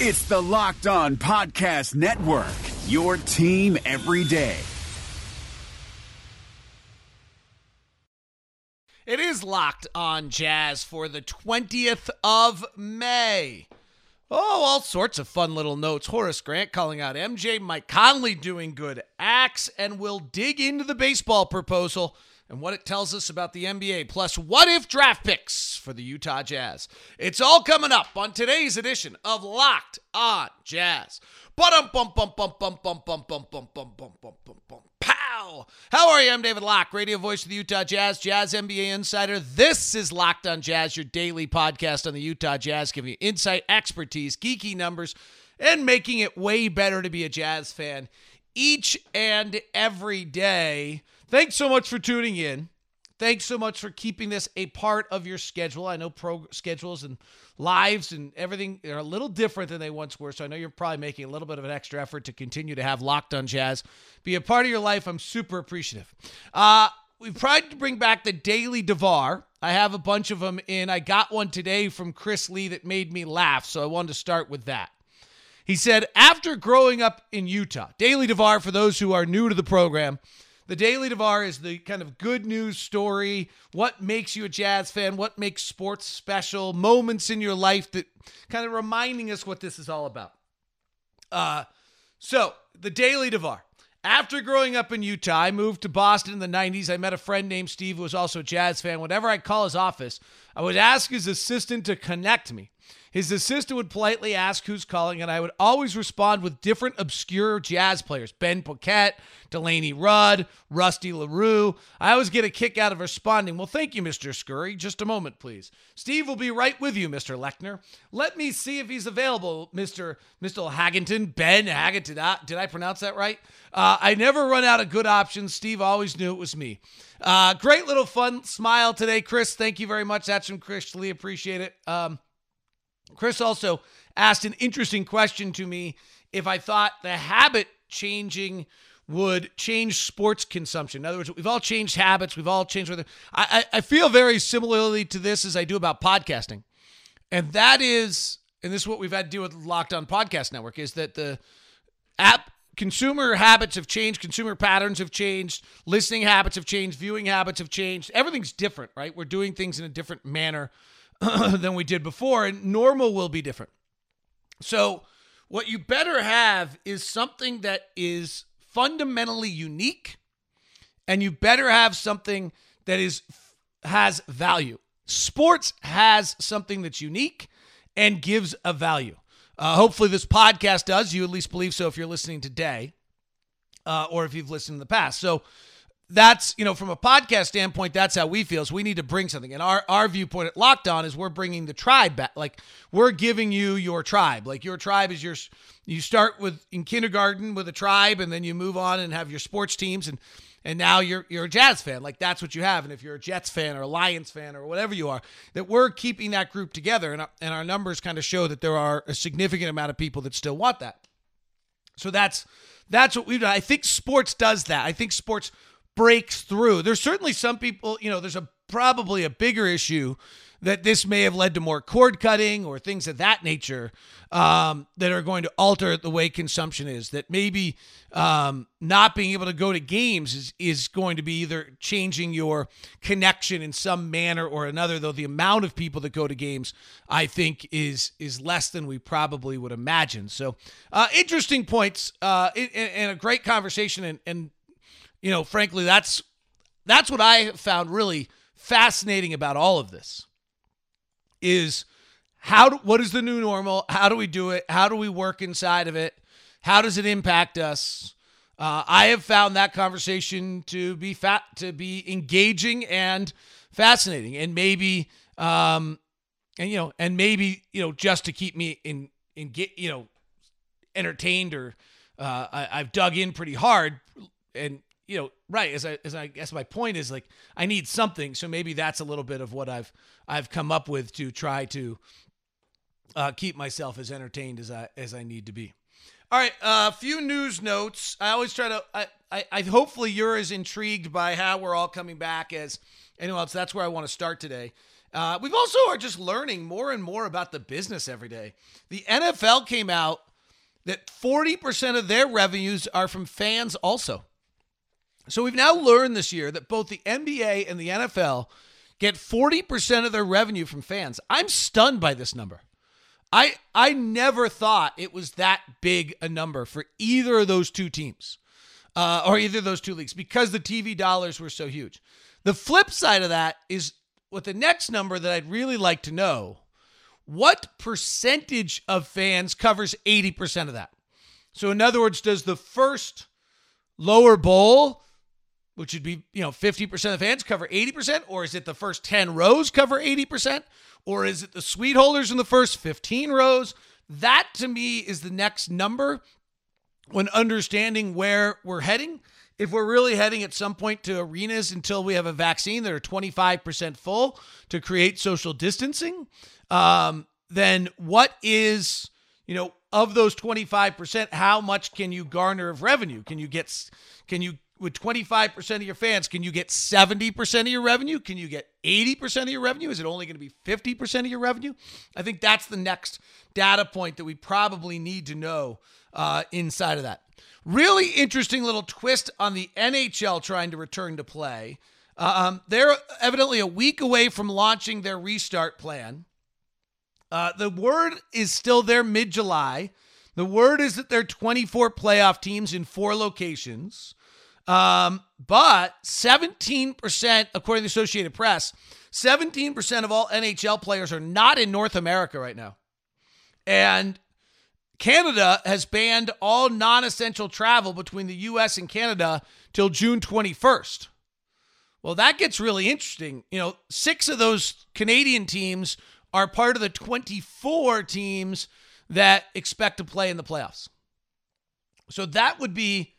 It's the Locked On Podcast Network, your team every day. It is locked on Jazz for the 20th of May. Oh, all sorts of fun little notes. Horace Grant calling out MJ, Mike Conley doing good acts, and we'll dig into the baseball proposal and what it tells us about the NBA, plus what if draft picks for the Utah Jazz. It's all coming up on today's edition of Locked on Jazz. Pow! How are you? I'm David Locke, radio voice of the Utah Jazz, Jazz NBA insider. This is Locked on Jazz, your daily podcast on the Utah Jazz, giving you insight, expertise, geeky numbers, and making it way better to be a Jazz fan each and every day. Thanks so much for tuning in. Thanks so much for keeping this a part of your schedule. I know pro schedules and lives and everything are a little different than they once were. So I know you're probably making a little bit of an extra effort to continue to have Locked on Jazz be a part of your life. I'm super appreciative. Uh, we've tried to bring back the Daily Devar. I have a bunch of them in. I got one today from Chris Lee that made me laugh. So I wanted to start with that. He said, after growing up in Utah, Daily Devar, for those who are new to the program, the Daily Devar is the kind of good news story. What makes you a Jazz fan? What makes sports special? Moments in your life that kind of reminding us what this is all about. Uh, so, the Daily Devar. After growing up in Utah, I moved to Boston in the 90s. I met a friend named Steve who was also a Jazz fan. Whenever I call his office, I would ask his assistant to connect me. His assistant would politely ask who's calling, and I would always respond with different obscure jazz players Ben Paquette, Delaney Rudd, Rusty LaRue. I always get a kick out of responding, Well, thank you, Mr. Scurry. Just a moment, please. Steve will be right with you, Mr. Lechner. Let me see if he's available, Mr. Mr. Hagenton. Ben Hagenton. Uh, did I pronounce that right? Uh, I never run out of good options. Steve always knew it was me. Uh, great little fun smile today, Chris. Thank you very much. That's from Chris Lee. Appreciate it. Um, Chris also asked an interesting question to me if I thought the habit changing would change sports consumption. In other words, we've all changed habits. We've all changed. Whether I, I feel very similarly to this as I do about podcasting, and that is, and this is what we've had to do with Locked On Podcast Network is that the app consumer habits have changed, consumer patterns have changed, listening habits have changed, viewing habits have changed. Everything's different, right? We're doing things in a different manner than we did before, and normal will be different. So, what you better have is something that is fundamentally unique, and you better have something that is has value. Sports has something that's unique and gives a value. Uh, hopefully, this podcast does. You at least believe so if you're listening today, uh, or if you've listened in the past. So, that's you know from a podcast standpoint that's how we feel so we need to bring something. And our our viewpoint at locked on is we're bringing the tribe back. Like we're giving you your tribe. Like your tribe is your you start with in kindergarten with a tribe and then you move on and have your sports teams and and now you're you're a jazz fan. Like that's what you have. And if you're a jets fan or a lions fan or whatever you are that we're keeping that group together. And our, and our numbers kind of show that there are a significant amount of people that still want that. So that's that's what we've done. I think sports does that. I think sports breaks through. There's certainly some people, you know, there's a probably a bigger issue that this may have led to more cord cutting or things of that nature um, that are going to alter the way consumption is. That maybe um, not being able to go to games is, is going to be either changing your connection in some manner or another. Though the amount of people that go to games, I think, is is less than we probably would imagine. So, uh, interesting points uh, and, and, a great conversation. And, and you know, frankly, that's that's what I found really fascinating about all of this is how do, what is the new normal? How do we do it? How do we work inside of it? How does it impact us? Uh, I have found that conversation to be fat, to be engaging and fascinating, and maybe, um, and you know, and maybe you know, just to keep me in in get you know, entertained or uh, I, I've dug in pretty hard, and you know, right. As I, as I guess my point is like, I need something. So maybe that's a little bit of what I've, I've come up with to try to uh, keep myself as entertained as I, as I need to be. All right. A uh, few news notes. I always try to, I, I, I, hopefully you're as intrigued by how we're all coming back as anyone else. That's where I want to start today. Uh, we've also are just learning more and more about the business every day. The NFL came out that 40% of their revenues are from fans also. So we've now learned this year that both the NBA and the NFL get 40% of their revenue from fans. I'm stunned by this number. I I never thought it was that big a number for either of those two teams. Uh, or either of those two leagues because the TV dollars were so huge. The flip side of that is with the next number that I'd really like to know what percentage of fans covers 80% of that? So, in other words, does the first lower bowl, which would be, you know, 50% of fans cover 80%? Or is it the first 10 rows cover 80%? Or is it the suite holders in the first 15 rows? That to me is the next number when understanding where we're heading if we're really heading at some point to arenas until we have a vaccine that are 25% full to create social distancing, um, then what is, you know, of those 25%, how much can you garner of revenue? Can you get, can you, with 25% of your fans, can you get 70% of your revenue? Can you get 80% of your revenue? Is it only going to be 50% of your revenue? I think that's the next data point that we probably need to know uh, inside of that. Really interesting little twist on the NHL trying to return to play. Um, they're evidently a week away from launching their restart plan. Uh, the word is still there mid July. The word is that there are 24 playoff teams in four locations. Um, but 17%, according to the Associated Press, 17% of all NHL players are not in North America right now. And Canada has banned all non essential travel between the US and Canada till June 21st. Well, that gets really interesting. You know, six of those Canadian teams are part of the 24 teams that expect to play in the playoffs. So that would be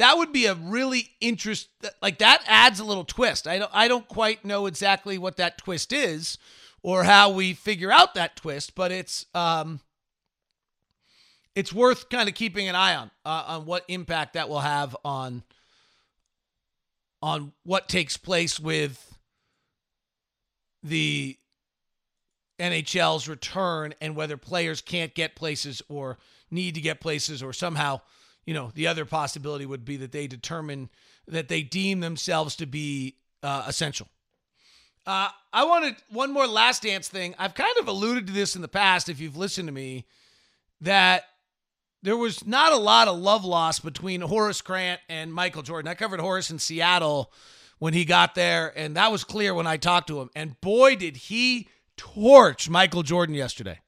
that would be a really interest like that adds a little twist. I don't I don't quite know exactly what that twist is or how we figure out that twist, but it's um it's worth kind of keeping an eye on uh, on what impact that will have on on what takes place with the NHL's return and whether players can't get places or need to get places or somehow, you know, the other possibility would be that they determine that they deem themselves to be uh, essential. Uh, I wanted one more last dance thing. I've kind of alluded to this in the past, if you've listened to me, that there was not a lot of love lost between Horace Grant and Michael Jordan. I covered Horace in Seattle when he got there, and that was clear when I talked to him. And boy, did he torch Michael Jordan yesterday.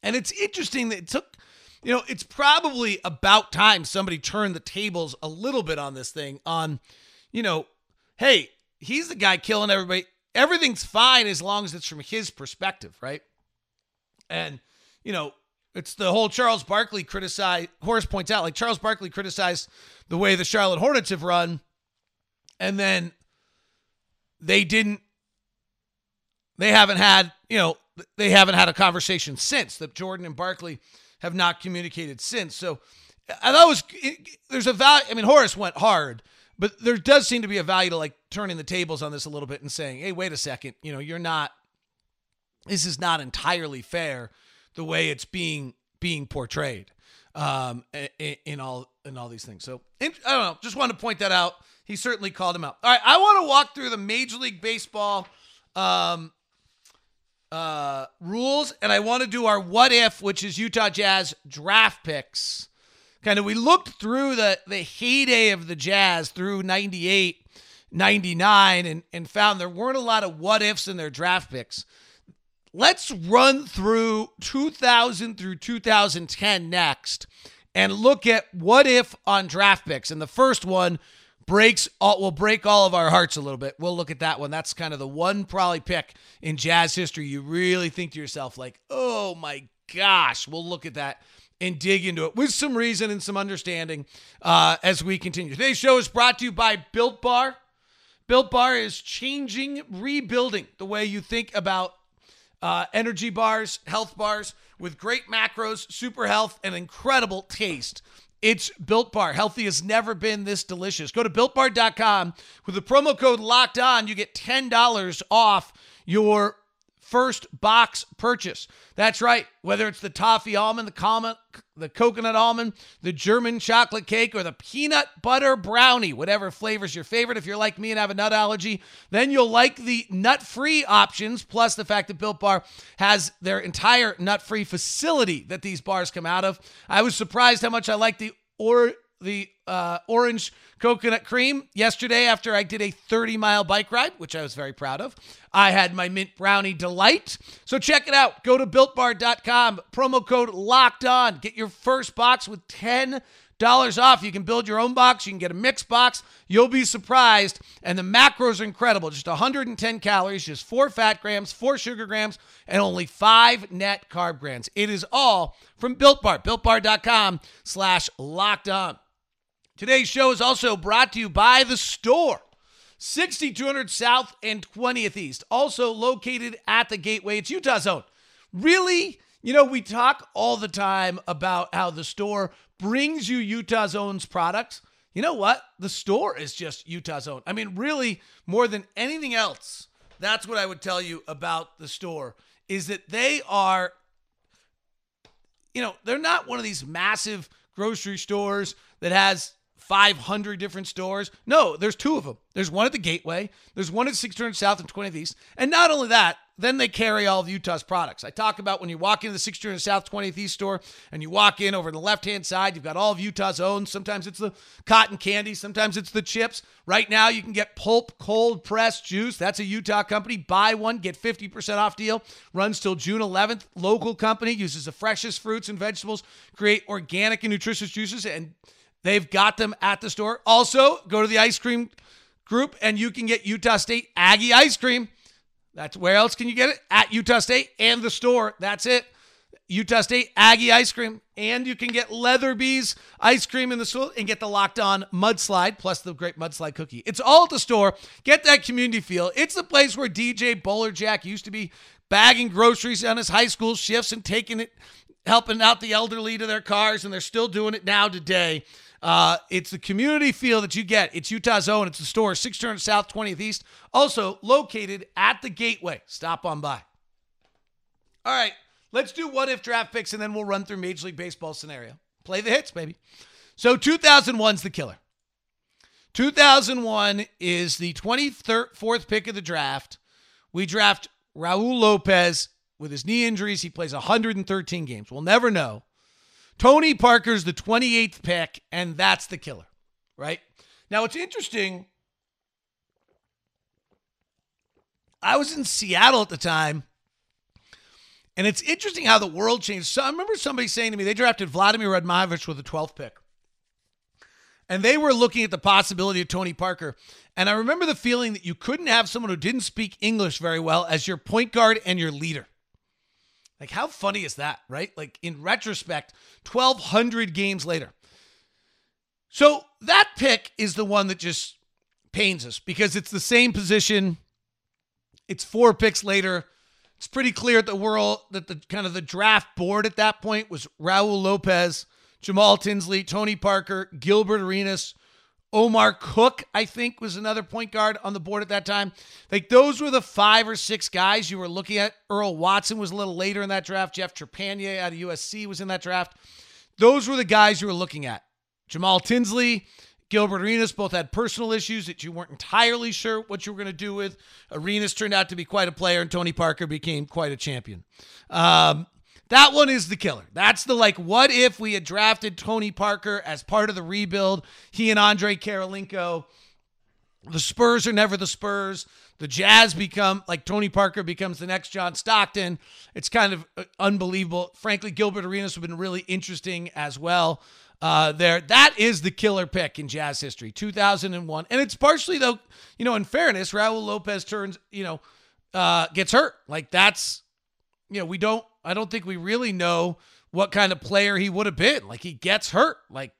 And it's interesting that it took, you know, it's probably about time somebody turned the tables a little bit on this thing on, you know, hey, he's the guy killing everybody. Everything's fine as long as it's from his perspective, right? And, you know, it's the whole Charles Barkley criticized. Horace points out, like Charles Barkley criticized the way the Charlotte Hornets have run, and then they didn't. They haven't had, you know, they haven't had a conversation since. That Jordan and Barkley have not communicated since. So I thought was there's a value. I mean, Horace went hard, but there does seem to be a value to like turning the tables on this a little bit and saying, "Hey, wait a second. You know, you're not. This is not entirely fair." the way it's being being portrayed um, in, in, all in all these things. So I don't know. Just wanted to point that out. He certainly called him out. All right, I want to walk through the Major League Baseball um, uh, rules, and I want to do our what if, which is Utah Jazz draft picks. Kind of, we looked through the the heyday of the Jazz through 98, 99, and, and found there weren't a lot of what ifs in their draft picks. Let's run through 2000 through 2010 next and look at what if on draft picks. And the first one breaks all will break all of our hearts a little bit. We'll look at that one. That's kind of the one probably pick in jazz history you really think to yourself like, "Oh my gosh." We'll look at that and dig into it with some reason and some understanding uh, as we continue. Today's show is brought to you by Built Bar. Built Bar is changing, rebuilding the way you think about uh, energy bars, health bars with great macros, super health, and incredible taste. It's Built Bar. Healthy has never been this delicious. Go to builtbar.com with the promo code locked on. You get $10 off your first box purchase. That's right. Whether it's the toffee almond, the common, the coconut almond, the German chocolate cake, or the peanut butter brownie, whatever flavor's your favorite. If you're like me and have a nut allergy, then you'll like the nut-free options. Plus the fact that Built Bar has their entire nut-free facility that these bars come out of. I was surprised how much I like the or the uh, orange coconut cream yesterday after I did a 30 mile bike ride, which I was very proud of. I had my mint brownie delight. So check it out. Go to builtbar.com, promo code locked on. Get your first box with 10 dollars off. You can build your own box. You can get a mixed box. You'll be surprised. And the macros are incredible. Just 110 calories, just four fat grams, four sugar grams, and only five net carb grams. It is all from Built Bar. BuiltBar.com slash locked on. Today's show is also brought to you by The Store. 6200 South and 20th East. Also located at the Gateway. It's Utah's Zone. Really? You know, we talk all the time about how the store brings you Utah's Zone's products. You know what? The store is just Utah Zone. I mean, really, more than anything else, that's what I would tell you about the store is that they are, you know, they're not one of these massive grocery stores that has 500 different stores. No, there's two of them. There's one at the Gateway, there's one at 600 South and 20th East. And not only that, then they carry all of Utah's products. I talk about when you walk into the 600 South 20th East store and you walk in over the left hand side, you've got all of Utah's own. Sometimes it's the cotton candy, sometimes it's the chips. Right now, you can get Pulp cold pressed juice. That's a Utah company. Buy one, get 50% off deal. Runs till June 11th. Local company uses the freshest fruits and vegetables, create organic and nutritious juices, and They've got them at the store. Also, go to the ice cream group and you can get Utah State Aggie ice cream. That's where else can you get it? At Utah State and the store. That's it. Utah State Aggie ice cream. And you can get Leatherby's ice cream in the store and get the locked on mudslide plus the great mudslide cookie. It's all at the store. Get that community feel. It's the place where DJ Bowler Jack used to be bagging groceries on his high school shifts and taking it, helping out the elderly to their cars, and they're still doing it now today. Uh, it's the community feel that you get. It's Utah's own. It's the store, 600 South, 20th East. Also located at the Gateway. Stop on by. All right, let's do what if draft picks, and then we'll run through Major League Baseball scenario. Play the hits, baby. So 2001's the killer. 2001 is the 24th pick of the draft. We draft Raul Lopez with his knee injuries. He plays 113 games. We'll never know. Tony Parker's the 28th pick, and that's the killer, right? Now, it's interesting. I was in Seattle at the time, and it's interesting how the world changed. So I remember somebody saying to me they drafted Vladimir Radmanovich with the 12th pick. And they were looking at the possibility of Tony Parker. And I remember the feeling that you couldn't have someone who didn't speak English very well as your point guard and your leader. Like, how funny is that, right? Like, in retrospect, 1,200 games later. So, that pick is the one that just pains us because it's the same position. It's four picks later. It's pretty clear at the world that the kind of the draft board at that point was Raul Lopez, Jamal Tinsley, Tony Parker, Gilbert Arenas, Omar Cook, I think, was another point guard on the board at that time. Like those were the five or six guys you were looking at. Earl Watson was a little later in that draft. Jeff Trepagnier out of USC was in that draft. Those were the guys you were looking at. Jamal Tinsley, Gilbert Arenas both had personal issues that you weren't entirely sure what you were going to do with. Arenas turned out to be quite a player, and Tony Parker became quite a champion. Um, that one is the killer. That's the like, what if we had drafted Tony Parker as part of the rebuild? He and Andre Kirilenko. The Spurs are never the Spurs. The Jazz become like Tony Parker becomes the next John Stockton. It's kind of uh, unbelievable. Frankly, Gilbert Arenas would have been really interesting as well. Uh, there, that is the killer pick in Jazz history, 2001, and it's partially though, you know, in fairness, Raul Lopez turns, you know, uh, gets hurt. Like that's, you know, we don't I don't think we really know what kind of player he would have been. Like he gets hurt. Like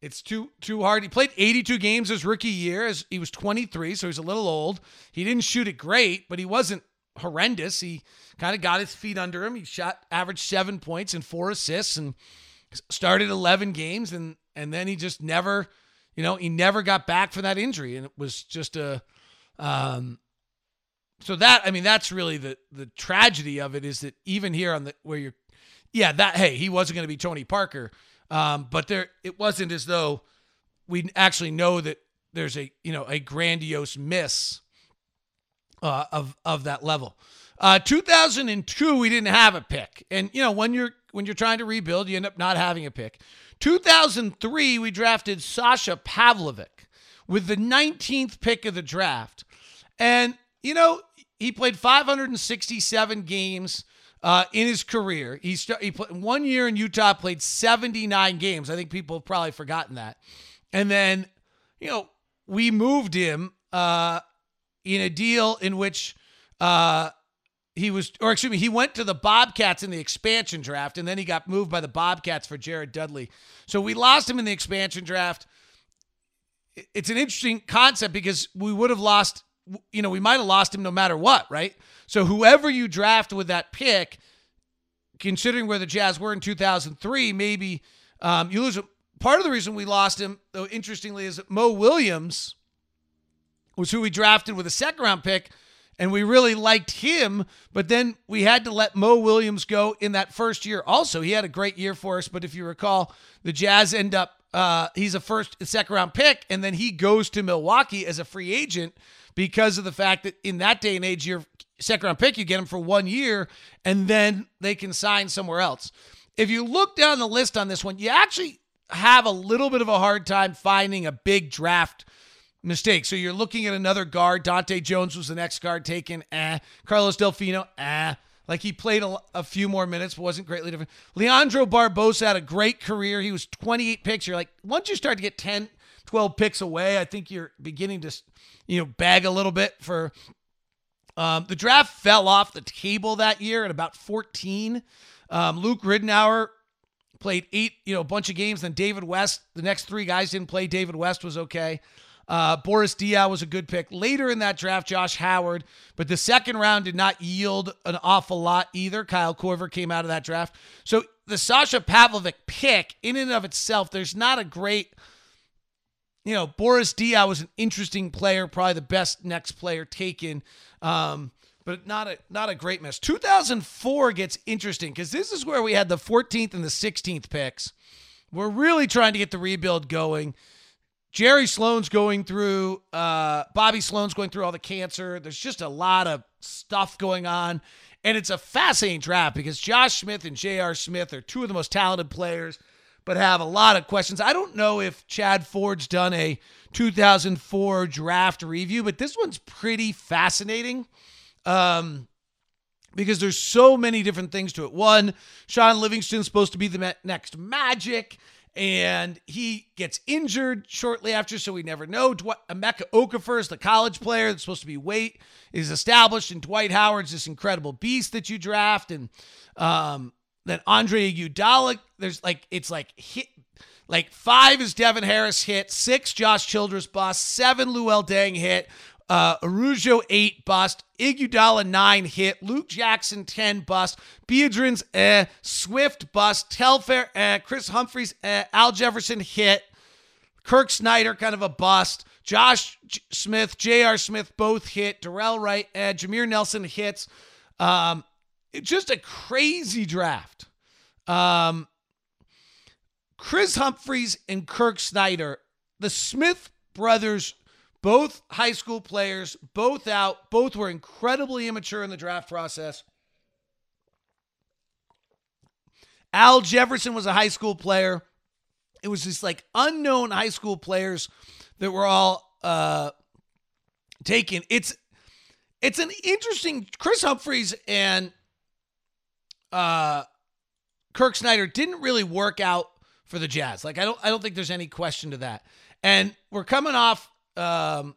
it's too too hard. He played 82 games his rookie year. As he was 23, so he's a little old. He didn't shoot it great, but he wasn't horrendous. He kind of got his feet under him. He shot averaged seven points and four assists, and started 11 games, and and then he just never, you know, he never got back from that injury, and it was just a um, so that I mean that's really the the tragedy of it is that even here on the where you're yeah that hey he wasn't going to be Tony Parker um, but there it wasn't as though we actually know that there's a you know a grandiose miss uh, of of that level. Uh, 2002 we didn't have a pick, and you know when you're when you're trying to rebuild you end up not having a pick. 2003 we drafted Sasha Pavlovic with the 19th pick of the draft, and you know he played 567 games. Uh, in his career, he st- he played one year in Utah, played 79 games. I think people have probably forgotten that. And then, you know, we moved him uh, in a deal in which uh, he was, or excuse me, he went to the Bobcats in the expansion draft, and then he got moved by the Bobcats for Jared Dudley. So we lost him in the expansion draft. It's an interesting concept because we would have lost, you know, we might have lost him no matter what, right? So whoever you draft with that pick, considering where the Jazz were in 2003, maybe um, you lose. Part of the reason we lost him, though, interestingly, is that Mo Williams was who we drafted with a second round pick, and we really liked him. But then we had to let Mo Williams go in that first year. Also, he had a great year for us. But if you recall, the Jazz end up uh, he's a first second round pick, and then he goes to Milwaukee as a free agent because of the fact that in that day and age, your second round pick, you get him for one year, and then they can sign somewhere else. If you look down the list on this one, you actually have a little bit of a hard time finding a big draft mistake. So you're looking at another guard. Dahntay Jones was the next guard taken. Eh. Carlos Delfino. Eh. Like he played a, a, few more minutes, but wasn't greatly different. Leandro Barbosa had a great career. He was 28 picks. You're like, once you start to get 10, 12 picks away, I think you're beginning to, you know, bag a little bit for. Um, the draft fell off the table that year at about 14. Um, Luke Ridnour played eight, you know, a bunch of games. Then David West, the next three guys didn't play. David West was okay. Uh, Boris Diaw was a good pick. Later in that draft, Josh Howard, but the second round did not yield an awful lot either. Kyle Korver came out of that draft. So the Sasha Pavlovic pick, in and of itself, there's not a great, you know, Boris Diaw was an interesting player, probably the best next player taken. Um, but not a not a great miss. 2004 gets interesting because this is where we had the 14th and the 16th picks. We're really trying to get the rebuild going. Jerry Sloan's going through, uh, Bobby Sloan's going through all the cancer. There's just a lot of stuff going on. And it's a fascinating draft because Josh Smith and J.R. Smith are two of the most talented players, but have a lot of questions. I don't know if Chad Ford's done a 2004 draft review, but this one's pretty fascinating um, because there's so many different things to it. One, Shaun Livingston's supposed to be the next Magic and he gets injured shortly after, so we never know. Dw- Emeka Okafor is the college player that's supposed to be weight is established, and Dwight Howard's this incredible beast that you draft, and um, then Andre Iguodala. There's like it's like hit. Like five is Devin Harris hit, six Josh Childress bust, seven Luol Deng hit, uh, Araujo, 8 bust. Iguodala, 9 hit. Luke Jackson, 10 bust. Biedrins, eh. Swift, bust. Telfair, eh. Kris Humphries, eh. Al Jefferson, hit. Kirk Snyder, kind of a bust. Josh Smith, J.R. Smith, both hit. Dorell Wright, eh. Jameer Nelson hits. Um, just a crazy draft. Um, Kris Humphries and Kirk Snyder, the Smith brothers both high school players, both out, both were incredibly immature in the draft process. Al Jefferson was a high school player. It was just like unknown high school players that were all uh, taken. It's it's an interesting Kris Humphries and uh, Kirk Snyder didn't really work out for the Jazz. Like I don't I don't think there's any question to that. And we're coming off um,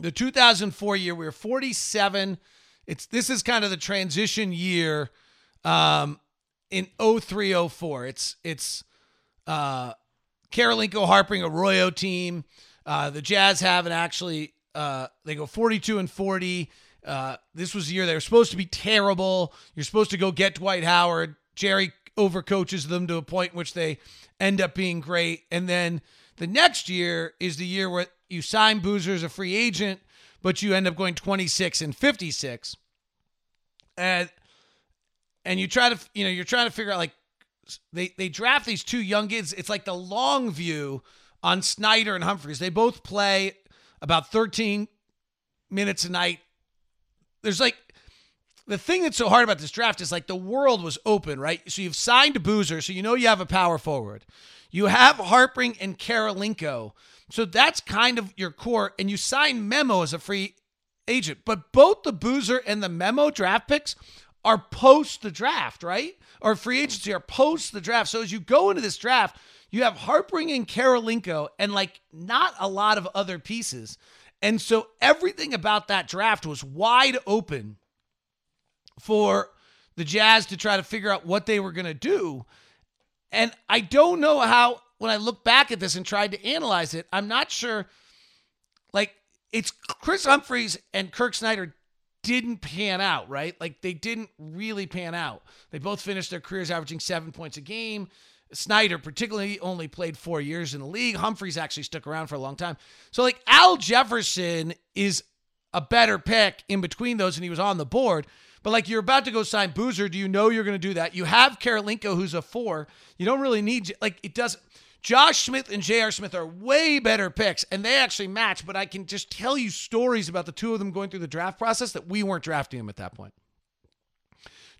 the 2004 year. We were 47. It's this is kind of the transition year um, in 0304. It's it's uh, Kirilenko Harpring Arroyo team. Uh, the Jazz haven't actually uh, they go 42 and 40. Uh, this was the year they were supposed to be terrible. You're supposed to go get Dwight Howard. Jerry overcoaches them to a point in which they end up being great. And then the next year is the year where you sign Boozer as a free agent, but you end up going 26 and 56. And and you try to you know you're trying to figure out like they they draft these two young kids. It's like the long view on Snyder and Humphries. They both play about 13 minutes a night. There's like the thing that's so hard about this draft is like the world was open, right? So you've signed Boozer, so you know you have a power forward. You have Harpring and Kirilenko. So that's kind of your core. And you sign Memo as a free agent. But both the Boozer and the Memo draft picks are post the draft, right? Or free agency are post the draft. So as you go into this draft, you have Harpring and Kirilenko and like not a lot of other pieces. And so everything about that draft was wide open for the Jazz to try to figure out what they were going to do. And I don't know how, when I look back at this and tried to analyze it, I'm not sure. Like, it's Kris Humphries and Kirk Snyder didn't pan out, right? Like, they didn't really pan out. They both finished their careers averaging seven points a game. Snyder, particularly, only played four years in the league. Humphries actually stuck around for a long time. So, like, Al Jefferson is a better pick in between those, and he was on the board. But like you're about to go sign Boozer, do you know you're going to do that? You have Kirilenko, who's a four. You don't really need like it does. Josh Smith and J.R. Smith are way better picks, and they actually match. But I can just tell you stories about the two of them going through the draft process that we weren't drafting them at that point.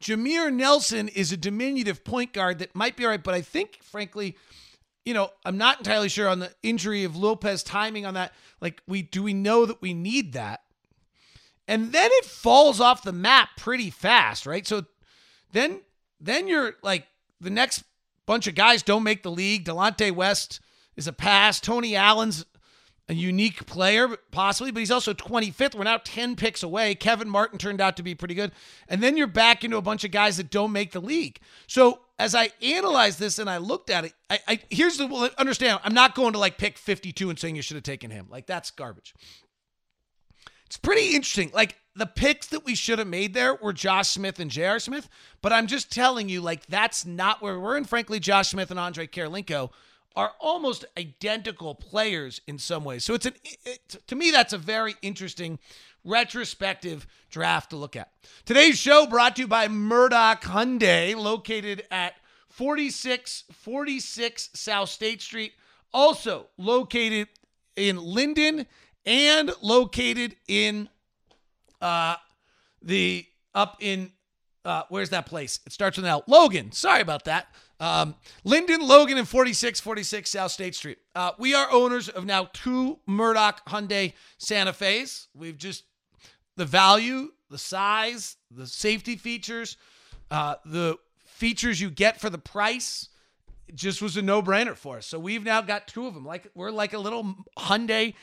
Jameer Nelson is a diminutive point guard that might be all right, but I think, frankly, you know, I'm not entirely sure on the injury of Lopez timing on that. Like, we do we know that we need that? And then it falls off the map pretty fast, right? So then then you're like the next bunch of guys don't make the league. Delonte West is a pass. Tony Allen's a unique player, possibly, but he's also 25th. We're now 10 picks away. Kevin Martin turned out to be pretty good. And then you're back into a bunch of guys that don't make the league. So as I analyzed this and I looked at it, I, I here's the understand. I'm not going to like pick 52 and saying you should have taken him. Like that's garbage. It's pretty interesting. Like the picks that we should have made there were Josh Smith and J.R. Smith, but I'm just telling you, like, that's not where we're. And frankly, Josh Smith and Andre Kirilenko are almost identical players in some ways. So it's an, it, to me, that's a very interesting retrospective draft to look at. Today's show brought to you by Murdock Hyundai, located at 4646 South State Street, also located in Lindon and located in uh, the up in uh, where's that place? It starts with an L. Logan. Sorry about that. Um, Lindon, Logan, and 4646 South State Street. Uh, we are owners of now two Murdock Hyundai Santa Fe's. We've just the value, the size, the safety features, uh, the features you get for the price just was a no-brainer for us. So we've now got two of them. Like we're like a little Hyundai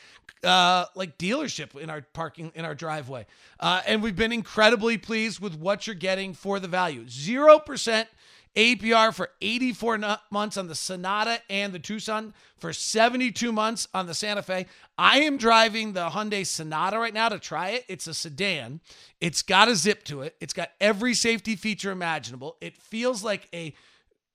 uh like dealership in our parking in our driveway. Uh and we've been incredibly pleased with what you're getting for the value. 0% APR for 84 months on the Sonata and the Tucson for 72 months on the Santa Fe. I am driving the Hyundai Sonata right now to try it. It's a sedan. It's got a zip to it. It's got every safety feature imaginable. It feels like a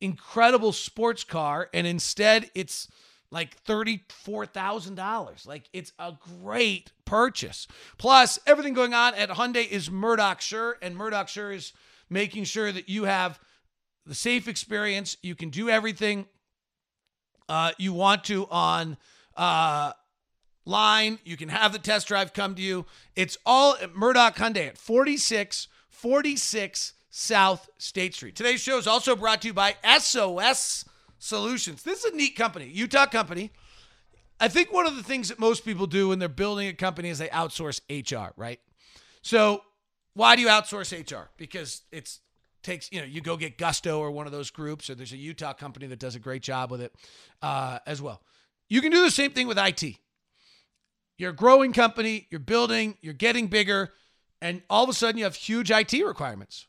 incredible sports car, and instead it's like $34,000. Like it's a great purchase. Plus, everything going on at Hyundai is Murdock Sure, and Murdock Sure is making sure that you have the safe experience. You can do everything uh, you want to on uh, line. You can have the test drive come to you. It's all at Murdock Hyundai at 4646 South State Street. Today's show is also brought to you by SOS Solutions. This is a neat company, Utah company. I think one of the things that most people do when they're building a company is they outsource HR, right? So, why do you outsource HR? Because it's takes you know you go get Gusto or one of those groups, or there's a Utah company that does a great job with it uh, as well. You can do the same thing with IT. You're a growing company, you're building, you're getting bigger, and all of a sudden you have huge IT requirements.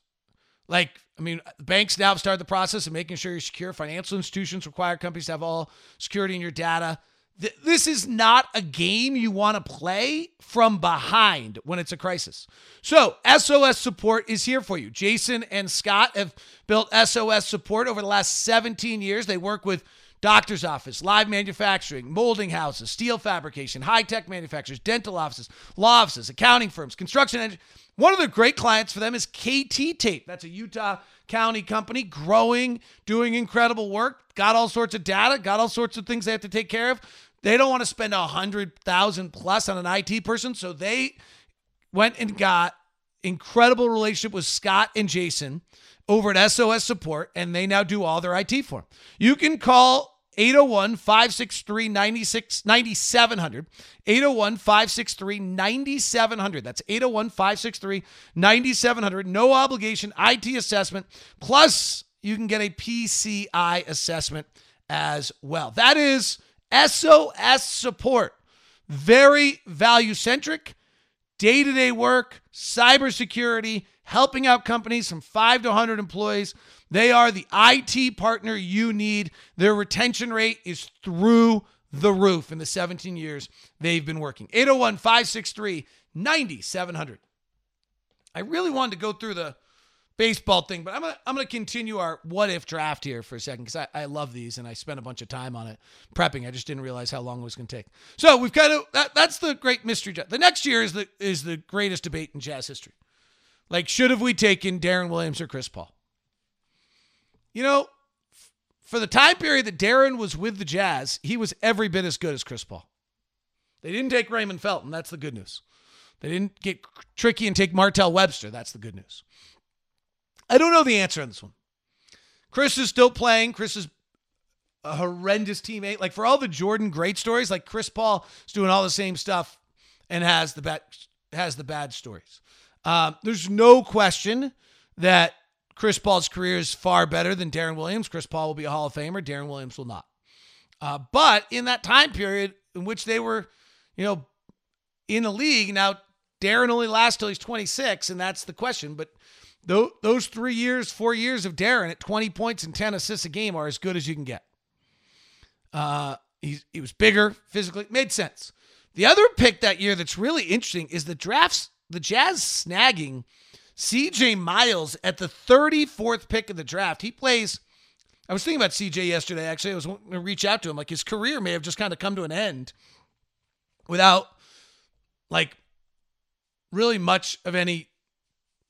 Like, I mean, banks now have started the process of making sure you're secure. Financial institutions require companies to have all security in your data. This is not a game you want to play from behind when it's a crisis. So, SOS support is here for you. Jason and Scott have built SOS support over the last 17 years. They work with doctor's office, live manufacturing, molding houses, steel fabrication, high tech manufacturers, dental offices, law offices, accounting firms, construction. Engine. One of the great clients for them is KT Tape. That's a Utah County company, growing, doing incredible work, got all sorts of data, got all sorts of things they have to take care of. They don't want to spend a hundred thousand plus on an IT person, so they went and got incredible relationship with Scott and Jason over at SOS Support, and they now do all their IT for them. You can call 801 563 9700. 801 563 9700. That's 801 563 9700. No obligation IT assessment. Plus, you can get a PCI assessment as well. That is SOS Support. Very value centric, day to day work, cybersecurity, helping out companies from 5 to 100 employees. They are the IT partner you need. Their retention rate is through the roof in the 17 years they've been working. 801 563 9700. I really wanted to go through the baseball thing, but I'm gonna I'm gonna continue our what if draft here for a second because I, I love these and I spent a bunch of time on it prepping. I just didn't realize how long it was gonna take. So we've kind of that, that's the great mystery. The next year is the is the greatest debate in jazz history. Like, should have we taken Deron Williams or Chris Paul? You know, for the time period that Deron was with the Jazz, he was every bit as good as Chris Paul. They didn't take Raymond Felton. That's the good news. They didn't get tricky and take Martell Webster. That's the good news. I don't know the answer on this one. Chris is still playing. Chris is a horrendous teammate. Like for all the Jordan great stories, like Chris Paul is doing all the same stuff and has the bad has the bad stories. Um, there's no question that Chris Paul's career is far better than Deron Williams. Chris Paul will be a Hall of Famer. Deron Williams will not. Uh, but in that time period in which they were, you know, in the league, now Deron only lasts till he's 26, and that's the question. But th- those three years, four years of Deron at 20 points and 10 assists a game are as good as you can get. Uh, he, he was bigger physically, made sense. The other pick that year that's really interesting is the drafts the Jazz snagging CJ Miles at the 34th pick of the draft. He plays. I was thinking about CJ yesterday. Actually, I was going to reach out to him. Like his career may have just kind of come to an end without like really much of any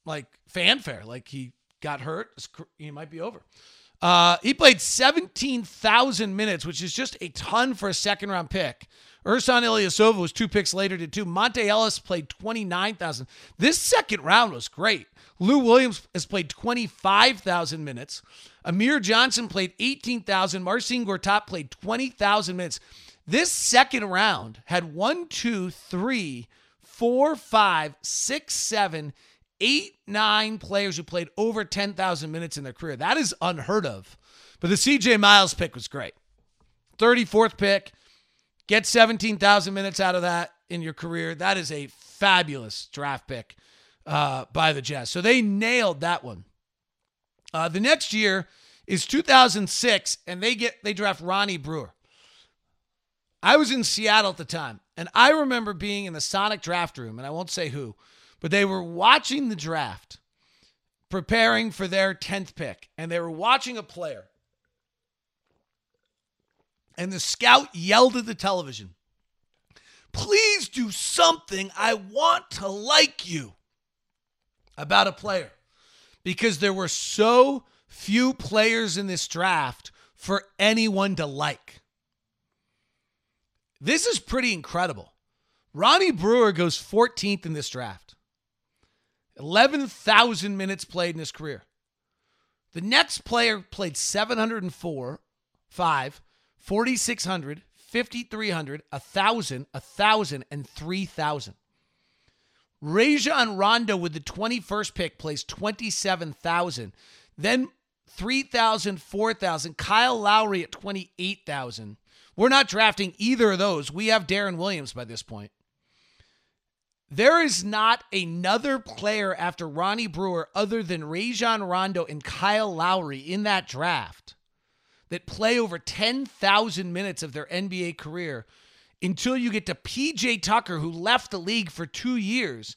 like fanfare. Like he got hurt. He might be over. Uh, he played 17,000 minutes, which is just a ton for a second round pick. Ersan Ilyasova was two picks later, to two. Monta Ellis played 29,000. This second round was great. Lou Williams has played 25,000 minutes. Amir Johnson played 18,000. Marcin Gortat played 20,000 minutes. This second round had one, two, three, four, five, six, seven, eight, nine players who played over 10,000 minutes in their career. That is unheard of. But the CJ Miles pick was great. 34th pick. Get 17,000 minutes out of that in your career. That is a fabulous draft pick uh, by the Jazz. So they nailed that one. Uh, the next year is 2006, and they get they draft Ronnie Brewer. I was in Seattle at the time, and I remember being in the Sonic draft room, and I won't say who, but they were watching the draft, preparing for their 10th pick, and they were watching a player and the scout yelled at the television, Please do something. I want to like you about a player because there were so few players in this draft for anyone to like. This is pretty incredible. Ronnie Brewer goes 14th in this draft. 11,000 minutes played in his career. The next player played 704, 5, 4,600, 5,300, 1,000, 1,000, and 3,000. Rajon Rondo with the 21st pick plays 27,000. Then 3,000, 4,000. Kyle Lowry at 28,000. We're not drafting either of those. We have Deron Williams by this point. There is not another player after Ronnie Brewer other than Rajon Rondo and Kyle Lowry in that draft that play over 10,000 minutes of their NBA career until you get to PJ Tucker, who left the league for two years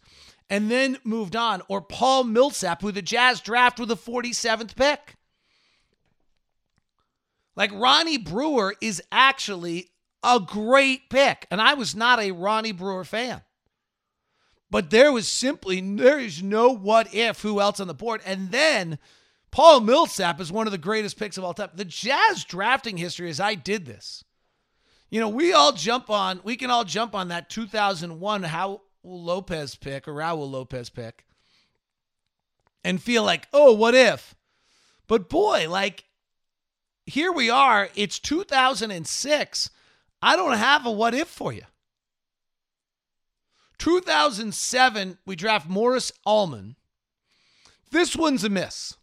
and then moved on, or Paul Millsap, who the Jazz draft with the 47th pick. Like Ronnie Brewer is actually a great pick. And I was not a Ronnie Brewer fan. But there was simply there is no what if who else on the board. And then Paul Millsap is one of the greatest picks of all time. The Jazz drafting history is I did this. You know, we all jump on, we can all jump on that 2001 Raul Lopez pick or Raul Lopez pick and feel like, oh, what if? But boy, like, here we are. It's 2006. I don't have a what if for you. 2007, we draft Morris Almond. This one's a miss.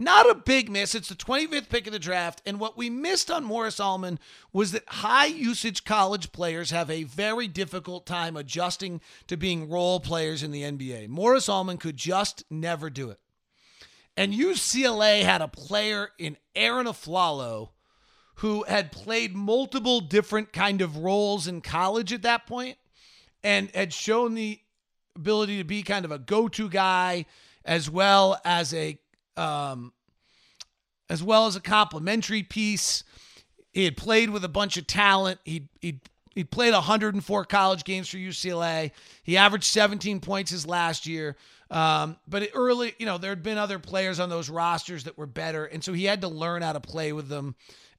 Not a big miss. It's the 25th pick of the draft. And what we missed on Morris Almond was that high usage college players have a very difficult time adjusting to being role players in the NBA. Morris Almond could just never do it. And UCLA had a player in Arron Afflalo who had played multiple different kind of roles in college at that point and had shown the ability to be kind of a go-to guy as well as a um, as well as a complimentary piece. He had played with a bunch of talent. He he he played 104 college games for UCLA. He averaged 17 points his last year. Um, but early, you know, there had been other players on those rosters that were better, and so he had to learn how to play with them.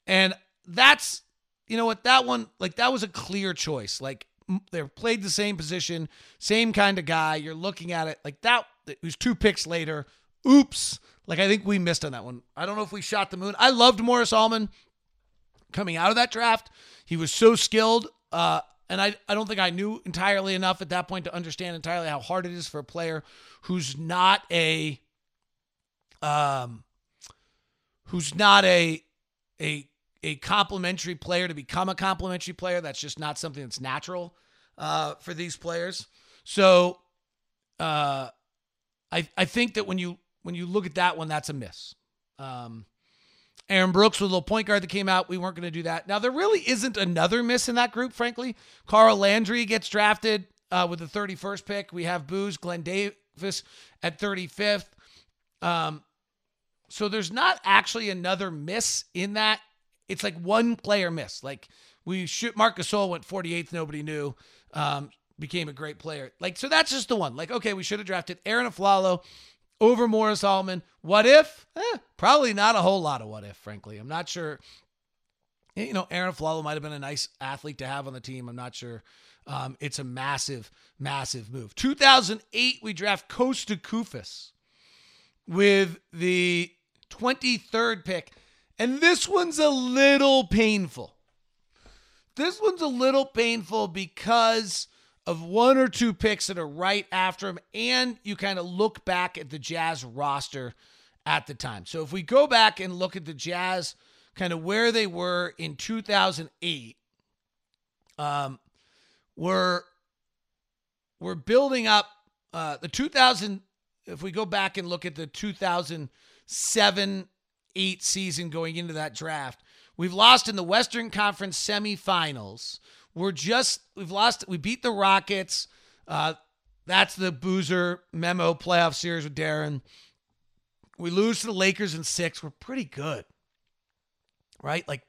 And that's, you know what, that one, like that was a clear choice. Like they played the same position, same kind of guy. You're looking at it like that. It was two picks later. Oops. Like I think we missed on that one. I don't know if we shot the moon. I loved Morris Almond coming out of that draft. He was so skilled. Uh, and I, I don't think I knew entirely enough at that point to understand entirely how hard it is for a player who's not a um who's not a a a complimentary player to become a complimentary player. That's just not something that's natural uh, for these players. So uh, I I think that when you when you look at that one, that's a miss. Um, Aaron Brooks with a little point guard that came out. We weren't going to do that. Now there really isn't another miss in that group, frankly. Carl Landry gets drafted uh, with the 31st pick. We have Booze, Glen Davis at 35th. Um, so there's not actually another miss in that it's like one player miss. Like we shoot Marc Gasol went 48th, nobody knew. Um, became a great player. Like, so that's just the one. Like, okay, we should have drafted Arron Afflalo over Morris Almond. What if? Eh, probably not a whole lot of what if, frankly. I'm not sure. You know, Arron Afflalo might have been a nice athlete to have on the team. I'm not sure. Um, it's a massive, massive move. 2008, we draft Kosta Koufos with the 23rd pick. And this one's a little painful. This one's a little painful because of one or two picks that are right after him, and you kind of look back at the Jazz roster at the time. So if we go back and look at the Jazz, kind of where they were in 2008, um, we're we're building up uh, the 2000. If we go back and look at the 2007 eight season going into that draft. We've lost in the Western Conference semifinals. We're just we've lost. We beat the Rockets. Uh, that's the Boozer memo playoff series with Deron. We lose to the Lakers in six. We're pretty good, right? Like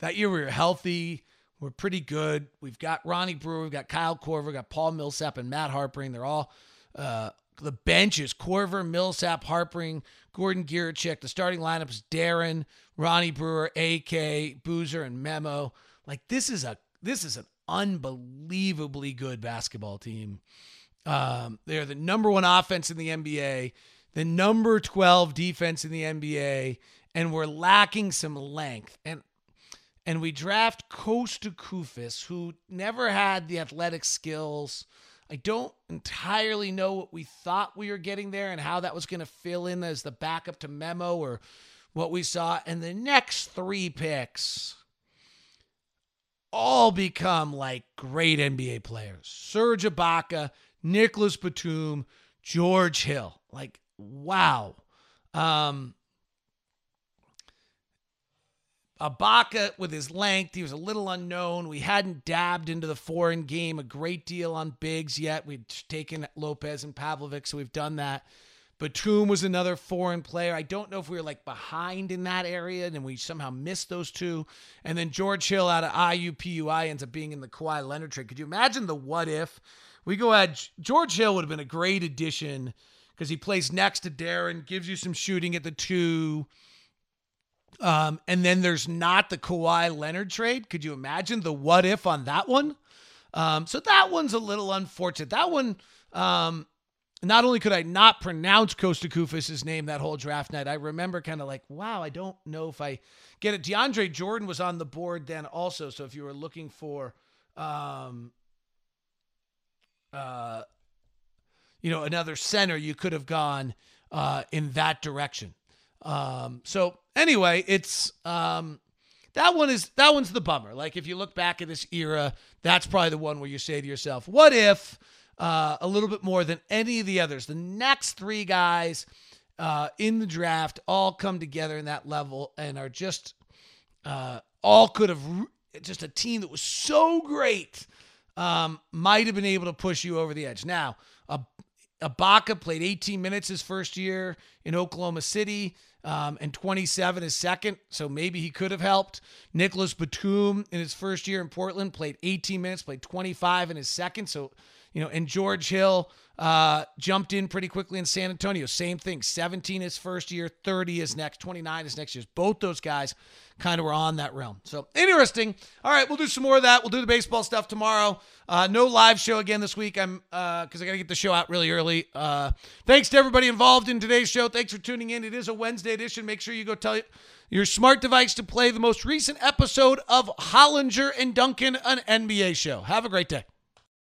that year we were healthy. We're pretty good. We've got Ronnie Brewer, we've got Kyle Korver, we've got Paul Millsap and Matt Harpring. They're all uh, the benches: Korver, Millsap, Harpring, Gordan Giricek. The starting lineup is Deron, Ronnie Brewer, AK, Boozer, and Memo. Like this is a this is an unbelievably good basketball team. Um, they're the number one offense in the NBA, the number 12 defense in the NBA, and we're lacking some length. And and we draft Kosta Koufos, who never had the athletic skills I don't entirely know what we thought we were getting there and how that was going to fill in as the backup to Memo or what we saw. And the next three picks all become like great NBA players Serge Ibaka, Nicholas Batum, George Hill. Like, wow. Um, Ibaka with his length, he was a little unknown. We hadn't dabbed into the foreign game a great deal on bigs yet. We'd taken Lopez and Pavlovic, so we've done that. Batum was another foreign player. I don't know if we were like behind in that area and we somehow missed those two. And then George Hill out of IUPUI ends up being in the Kawhi Leonard trade. Could you imagine the what if? We go ahead. George Hill would have been a great addition because he plays next to Deron, gives you some shooting at the two. Um, and then there's not the Kawhi Leonard trade. Could you imagine the what if on that one? Um, so that one's a little unfortunate. That one, um, not only could I not pronounce Kosta Koufos' name that whole draft night, I remember kind of like, wow, I don't know if I get it. DeAndre Jordan was on the board then also. So if you were looking for, um, uh, you know, another center, you could have gone uh, in that direction. Um, so anyway, it's um, that one is that one's the bummer. Like if you look back at this era, that's probably the one where you say to yourself, "What if?" Uh, a little bit more than any of the others. The next three guys uh, in the draft all come together in that level and are just uh, all could have just a team that was so great um, might have been able to push you over the edge. Now, Ibaka played 18 minutes his first year in Oklahoma City um, and 27 his second, so maybe he could have helped. Nicholas Batum in his first year in Portland played 18 minutes, played 25 in his second, so you know, and George Hill uh, jumped in pretty quickly in San Antonio. Same thing, 17 his first year, 30 is next, 29 is next year. Both those guys kind of were on that realm. So interesting. All right, we'll do some more of that. We'll do the baseball stuff tomorrow. Uh, no live show again this week. I'm because uh, I got to get the show out really early. Uh, thanks to everybody involved in today's show. Thanks for tuning in. It is a Wednesday edition. Make sure you go tell your smart device to play the most recent episode of Hollinger and Duncan, an NBA show. Have a great day.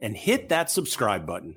and hit that subscribe button.